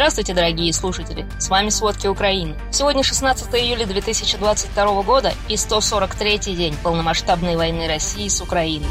Здравствуйте, дорогие слушатели! С вами «Сводки Украины». Сегодня 16 июля 2022 года и 143-й день полномасштабной войны России с Украиной.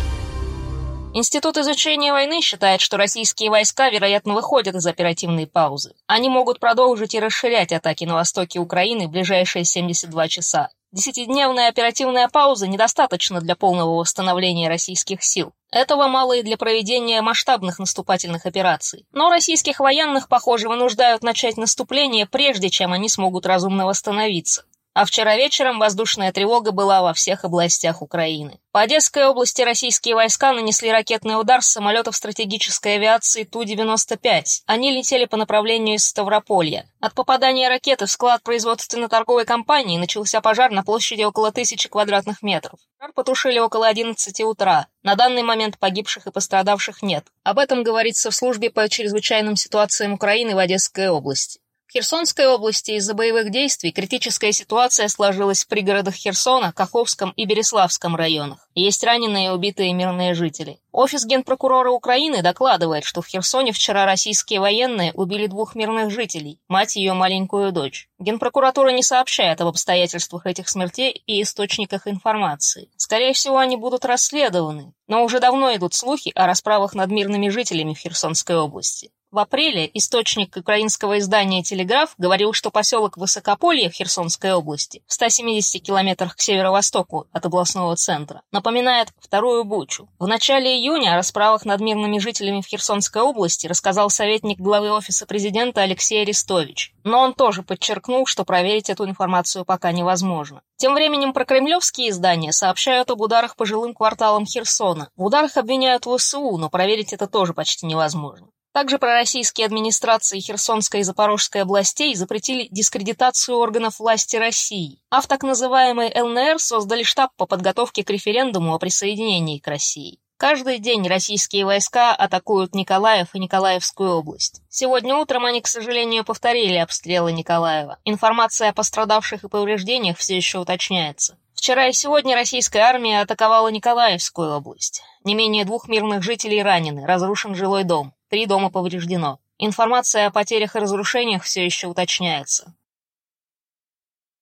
Институт изучения войны считает, что российские войска, вероятно, выходят из оперативной паузы. Они могут продолжить и расширять атаки на востоке Украины в ближайшие 72 часа. Десятидневная оперативная пауза недостаточно для полного восстановления российских сил. Этого мало и для проведения масштабных наступательных операций. Но российских военных, похоже, вынуждают начать наступление, прежде чем они смогут разумно восстановиться. А вчера вечером воздушная тревога была во всех областях Украины. По Одесской области российские войска нанесли ракетный удар с самолетов стратегической авиации Ту-95. Они летели по направлению из Ставрополья. От попадания ракеты в склад производственно-торговой компании начался пожар на площади около тысячи квадратных метров. Пожар потушили около 11 утра. На данный момент погибших и пострадавших нет. Об этом говорится в службе по чрезвычайным ситуациям Украины в Одесской области. В Херсонской области из-за боевых действий критическая ситуация сложилась в пригородах Херсона, Каховском и Береславском районах. Есть раненые и убитые мирные жители. Офис генпрокурора Украины докладывает, что в Херсоне вчера российские военные убили двух мирных жителей, мать и ее маленькую дочь. Генпрокуратура не сообщает об обстоятельствах этих смертей и источниках информации. Скорее всего, они будут расследованы, но уже давно идут слухи о расправах над мирными жителями в Херсонской области. В апреле источник украинского издания «Телеграф» говорил, что поселок Высокополье в Херсонской области, в 170 километрах к северо-востоку от областного центра, напоминает вторую Бучу. В начале июня о расправах над мирными жителями в Херсонской области рассказал советник главы Офиса президента Алексей Арестович. Но он тоже подчеркнул, что проверить эту информацию пока невозможно. Тем временем прокремлевские издания сообщают об ударах по жилым кварталам Херсона. В ударах обвиняют ВСУ, но проверить это тоже почти невозможно. Также пророссийские администрации Херсонской и Запорожской областей запретили дискредитацию органов власти России, а в так называемой ЛНР создали штаб по подготовке к референдуму о присоединении к России. Каждый день российские войска атакуют Николаев и Николаевскую область. Сегодня утром они, к сожалению, повторили обстрелы Николаева. Информация о пострадавших и повреждениях все еще уточняется. Вчера и сегодня российская армия атаковала Николаевскую область. Не менее двух мирных жителей ранены, разрушен жилой дом. Три дома повреждено. Информация о потерях и разрушениях все еще уточняется.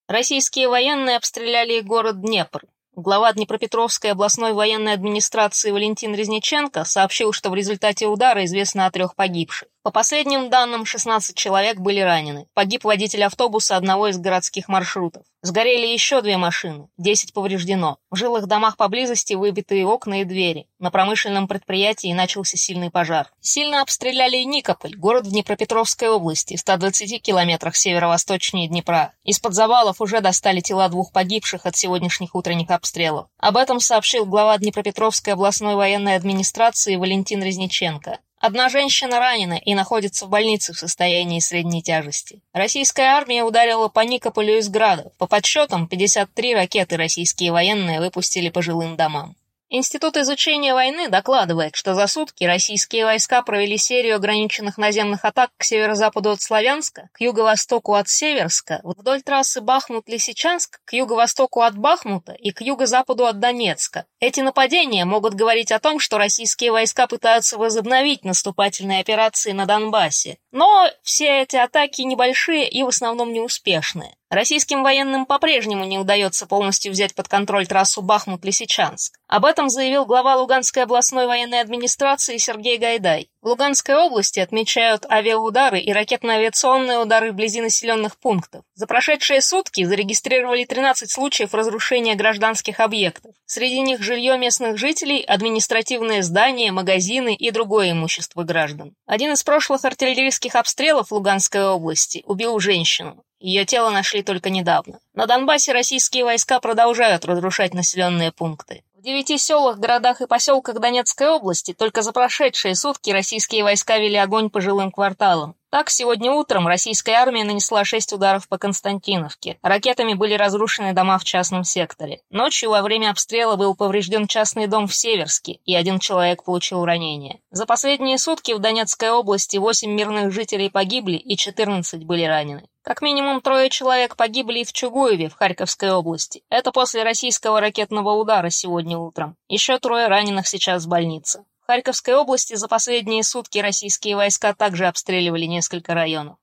Российские военные обстреляли город Днепр. Глава Днепропетровской областной военной администрации Валентин Резниченко сообщил, что в результате удара известно о трех погибших. По последним данным, 16 человек были ранены. Погиб водитель автобуса одного из городских маршрутов. Сгорели еще две машины, 10 повреждено. В жилых домах поблизости выбитые окна и двери. На промышленном предприятии начался сильный пожар. Сильно обстреляли и Никополь, город в Днепропетровской области, в 120 километрах северо-восточнее Днепра. Из-под завалов уже достали тела двух погибших от сегодняшних утренних обстрелов. Об этом сообщил глава Днепропетровской областной военной администрации Валентин Резниченко. Одна женщина ранена и находится в больнице в состоянии средней тяжести. Российская армия ударила по Никополю из града. По подсчетам, 53 ракеты российские военные выпустили по жилым домам. Институт изучения войны докладывает, что за сутки российские войска провели серию ограниченных наземных атак к северо-западу от Славянска, к юго-востоку от Северска, вдоль трассы Бахмут-Лисичанск, к юго-востоку от Бахмута и к юго-западу от Донецка. Эти нападения могут говорить о том, что российские войска пытаются возобновить наступательные операции на Донбассе. Но все эти атаки небольшие и в основном неуспешные. Российским военным по-прежнему не удается полностью взять под контроль трассу Бахмут-Лисичанск. Об этом заявил глава Луганской областной военной администрации Сергей Гайдай. В Луганской области отмечают авиаудары и ракетно-авиационные удары вблизи населенных пунктов. За прошедшие сутки зарегистрировали 13 случаев разрушения гражданских объектов. Среди них жилье местных жителей, административные здания, магазины и другое имущество граждан. Один из прошлых артиллерийских обстрелов Луганской области убил женщину. Ее тело нашли только недавно. На Донбассе российские войска продолжают разрушать населенные пункты. В девяти селах, городах и поселках Донецкой области только за прошедшие сутки российские войска вели огонь по жилым кварталам. Так, сегодня утром российская армия нанесла шесть ударов по Константиновке. Ракетами были разрушены дома в частном секторе. Ночью во время обстрела был поврежден частный дом в Северске, и один человек получил ранение. За последние сутки в Донецкой области восемь мирных жителей погибли и 14 были ранены. Как минимум трое человек погибли и в Чугуеве в Харьковской области. Это после российского ракетного удара сегодня утром. Еще трое раненых сейчас в больнице. Харьковской области за последние сутки российские войска также обстреливали несколько районов.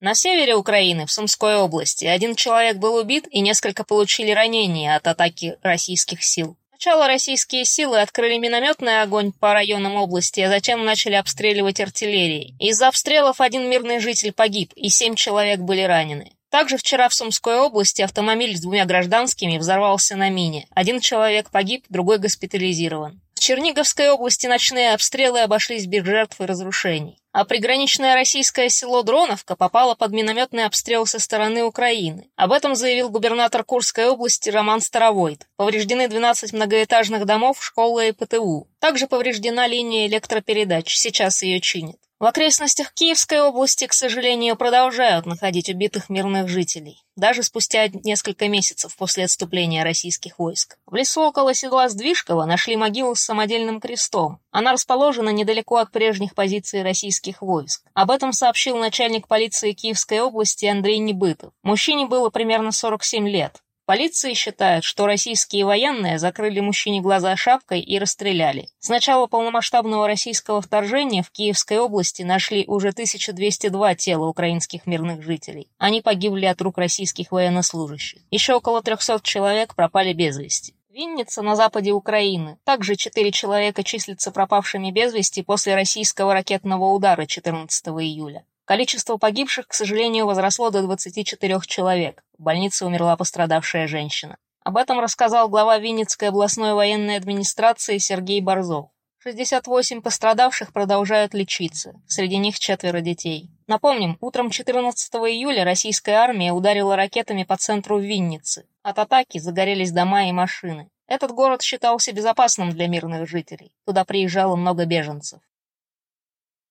На севере Украины, в Сумской области, один человек был убит и несколько получили ранения от атаки российских сил. Сначала российские силы открыли минометный огонь по районам области, а затем начали обстреливать артиллерией. Из-за обстрелов один мирный житель погиб, и семь человек были ранены. Также вчера в Сумской области автомобиль с двумя гражданскими взорвался на мине. Один человек погиб, другой госпитализирован. В Черниговской области ночные обстрелы обошлись без жертв и разрушений а приграничное российское село Дроновка попало под минометный обстрел со стороны Украины. Об этом заявил губернатор Курской области Роман Старовойт. Повреждены 12 многоэтажных домов, школа и ПТУ. Также повреждена линия электропередач, сейчас ее чинят. В окрестностях Киевской области, к сожалению, продолжают находить убитых мирных жителей, даже спустя несколько месяцев после отступления российских войск. В лесу около седла Сдвижкова нашли могилу с самодельным крестом. Она расположена недалеко от прежних позиций российских войск. Об этом сообщил начальник полиции Киевской области Андрей Небытов. Мужчине было примерно 47 лет. Полиция считает, что российские военные закрыли мужчине глаза шапкой и расстреляли. С начала полномасштабного российского вторжения в Киевской области нашли уже 1202 тела украинских мирных жителей. Они погибли от рук российских военнослужащих. Еще около 300 человек пропали без вести. Винница на западе Украины. Также четыре человека числятся пропавшими без вести после российского ракетного удара 14 июля. Количество погибших, к сожалению, возросло до 24 человек. В больнице умерла пострадавшая женщина. Об этом рассказал глава Винницкой областной военной администрации Сергей Борзов. 68 пострадавших продолжают лечиться, среди них четверо детей. Напомним, утром 14 июля российская армия ударила ракетами по центру Винницы. От атаки загорелись дома и машины. Этот город считался безопасным для мирных жителей. Туда приезжало много беженцев.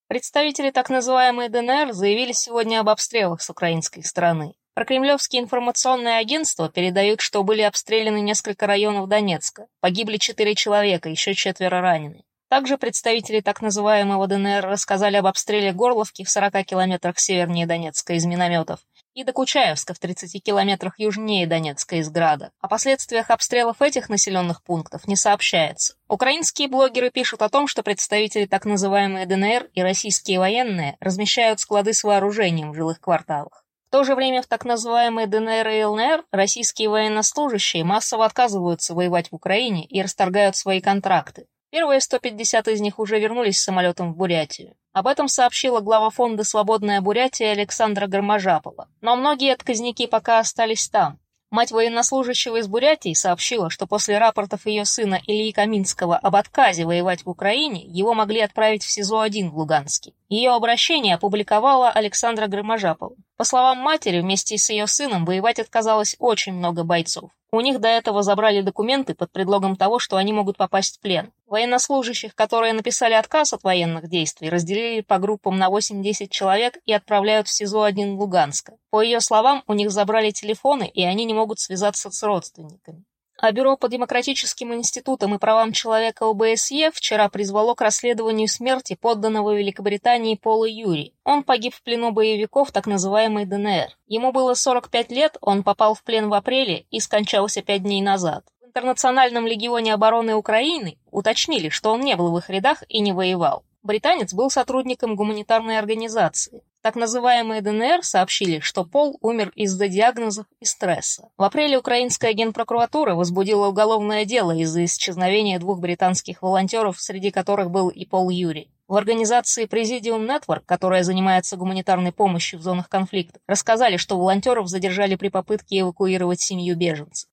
Представители так называемой ДНР заявили сегодня об обстрелах с украинской стороны. Прокремлевские информационные агентства передают, что были обстреляны несколько районов Донецка. Погибли четыре человека, еще четверо ранены. Также представители так называемого ДНР рассказали об обстреле Горловки в 40 километрах севернее Донецка из минометов и до Кучаевска в 30 километрах южнее Донецка из Града. О последствиях обстрелов этих населенных пунктов не сообщается. Украинские блогеры пишут о том, что представители так называемой ДНР и российские военные размещают склады с вооружением в жилых кварталах. В то же время в так называемой ДНР и ЛНР российские военнослужащие массово отказываются воевать в Украине и расторгают свои контракты. Первые 150 из них уже вернулись самолетом в Бурятию. Об этом сообщила глава фонда «Свободная Бурятия» Александра Гарможапова. Но многие отказники пока остались там. Мать военнослужащего из Бурятии сообщила, что после рапортов ее сына Ильи Каминского об отказе воевать в Украине его могли отправить в СИЗО-1 в Луганске. Ее обращение опубликовала Александра Громожапова. По словам матери, вместе с ее сыном воевать отказалось очень много бойцов. У них до этого забрали документы под предлогом того, что они могут попасть в плен. Военнослужащих, которые написали отказ от военных действий, разделили по группам на 8-10 человек и отправляют в СИЗО-1 Луганска. По ее словам, у них забрали телефоны, и они не могут связаться с родственниками. А Бюро по демократическим институтам и правам человека ОБСЕ вчера призвало к расследованию смерти подданного Великобритании Пола Юри. Он погиб в плену боевиков так называемой ДНР. Ему было 45 лет, он попал в плен в апреле и скончался пять дней назад. В Интернациональном легионе обороны Украины уточнили, что он не был в их рядах и не воевал. Британец был сотрудником гуманитарной организации. Так называемые ДНР сообщили, что Пол умер из-за диагнозов и стресса. В апреле украинская генпрокуратура возбудила уголовное дело из-за исчезновения двух британских волонтеров, среди которых был и Пол Юри. В организации Presidium Network, которая занимается гуманитарной помощью в зонах конфликта, рассказали, что волонтеров задержали при попытке эвакуировать семью беженцев.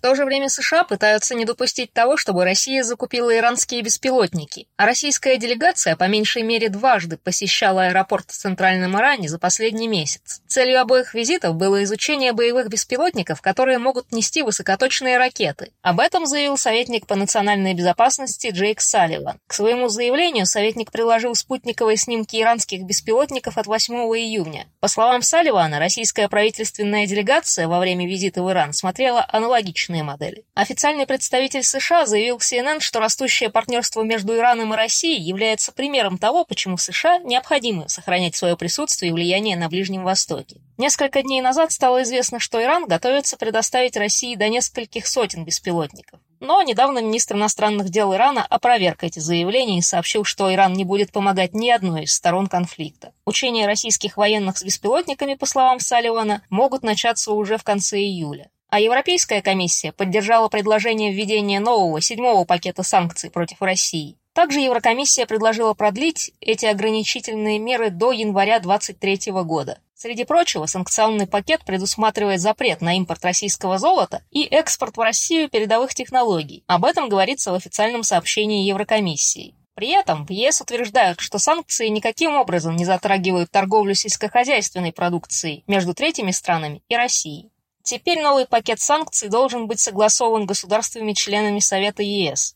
В то же время США пытаются не допустить того, чтобы Россия закупила иранские беспилотники, а российская делегация по меньшей мере дважды посещала аэропорт в Центральном Иране за последний месяц. Целью обоих визитов было изучение боевых беспилотников, которые могут нести высокоточные ракеты. Об этом заявил советник по национальной безопасности Джейк Салливан. К своему заявлению советник приложил спутниковые снимки иранских беспилотников от 8 июня. По словам Салливана, российская правительственная делегация во время визита в Иран смотрела аналогично долгосрочные модели. Официальный представитель США заявил CNN, что растущее партнерство между Ираном и Россией является примером того, почему США необходимо сохранять свое присутствие и влияние на Ближнем Востоке. Несколько дней назад стало известно, что Иран готовится предоставить России до нескольких сотен беспилотников. Но недавно министр иностранных дел Ирана опроверг эти заявления и сообщил, что Иран не будет помогать ни одной из сторон конфликта. Учения российских военных с беспилотниками, по словам Салливана, могут начаться уже в конце июля. А Европейская комиссия поддержала предложение введения нового седьмого пакета санкций против России. Также Еврокомиссия предложила продлить эти ограничительные меры до января 2023 года. Среди прочего, санкционный пакет предусматривает запрет на импорт российского золота и экспорт в Россию передовых технологий. Об этом говорится в официальном сообщении Еврокомиссии. При этом в ЕС утверждают, что санкции никаким образом не затрагивают торговлю сельскохозяйственной продукцией между третьими странами и Россией. Теперь новый пакет санкций должен быть согласован государствами-членами Совета ЕС.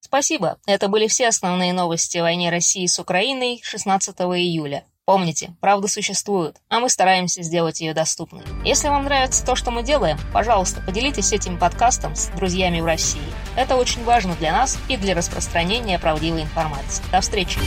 Спасибо, это были все основные новости о войне России с Украиной 16 июля. Помните, правда существует, а мы стараемся сделать ее доступной. Если вам нравится то, что мы делаем, пожалуйста, поделитесь этим подкастом с друзьями в России. Это очень важно для нас и для распространения правдивой информации. До встречи!